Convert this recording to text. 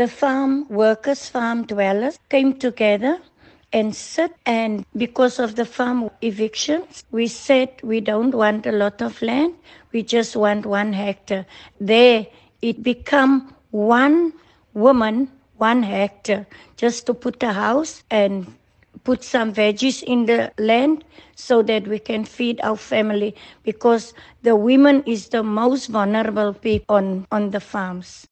the farm workers, farm dwellers came together and sit and because of the farm evictions we said we don't want a lot of land. We just want one hectare. There it become one woman one hectare just to put a house and put some veggies in the land so that we can feed our family because the women is the most vulnerable people on on the farms.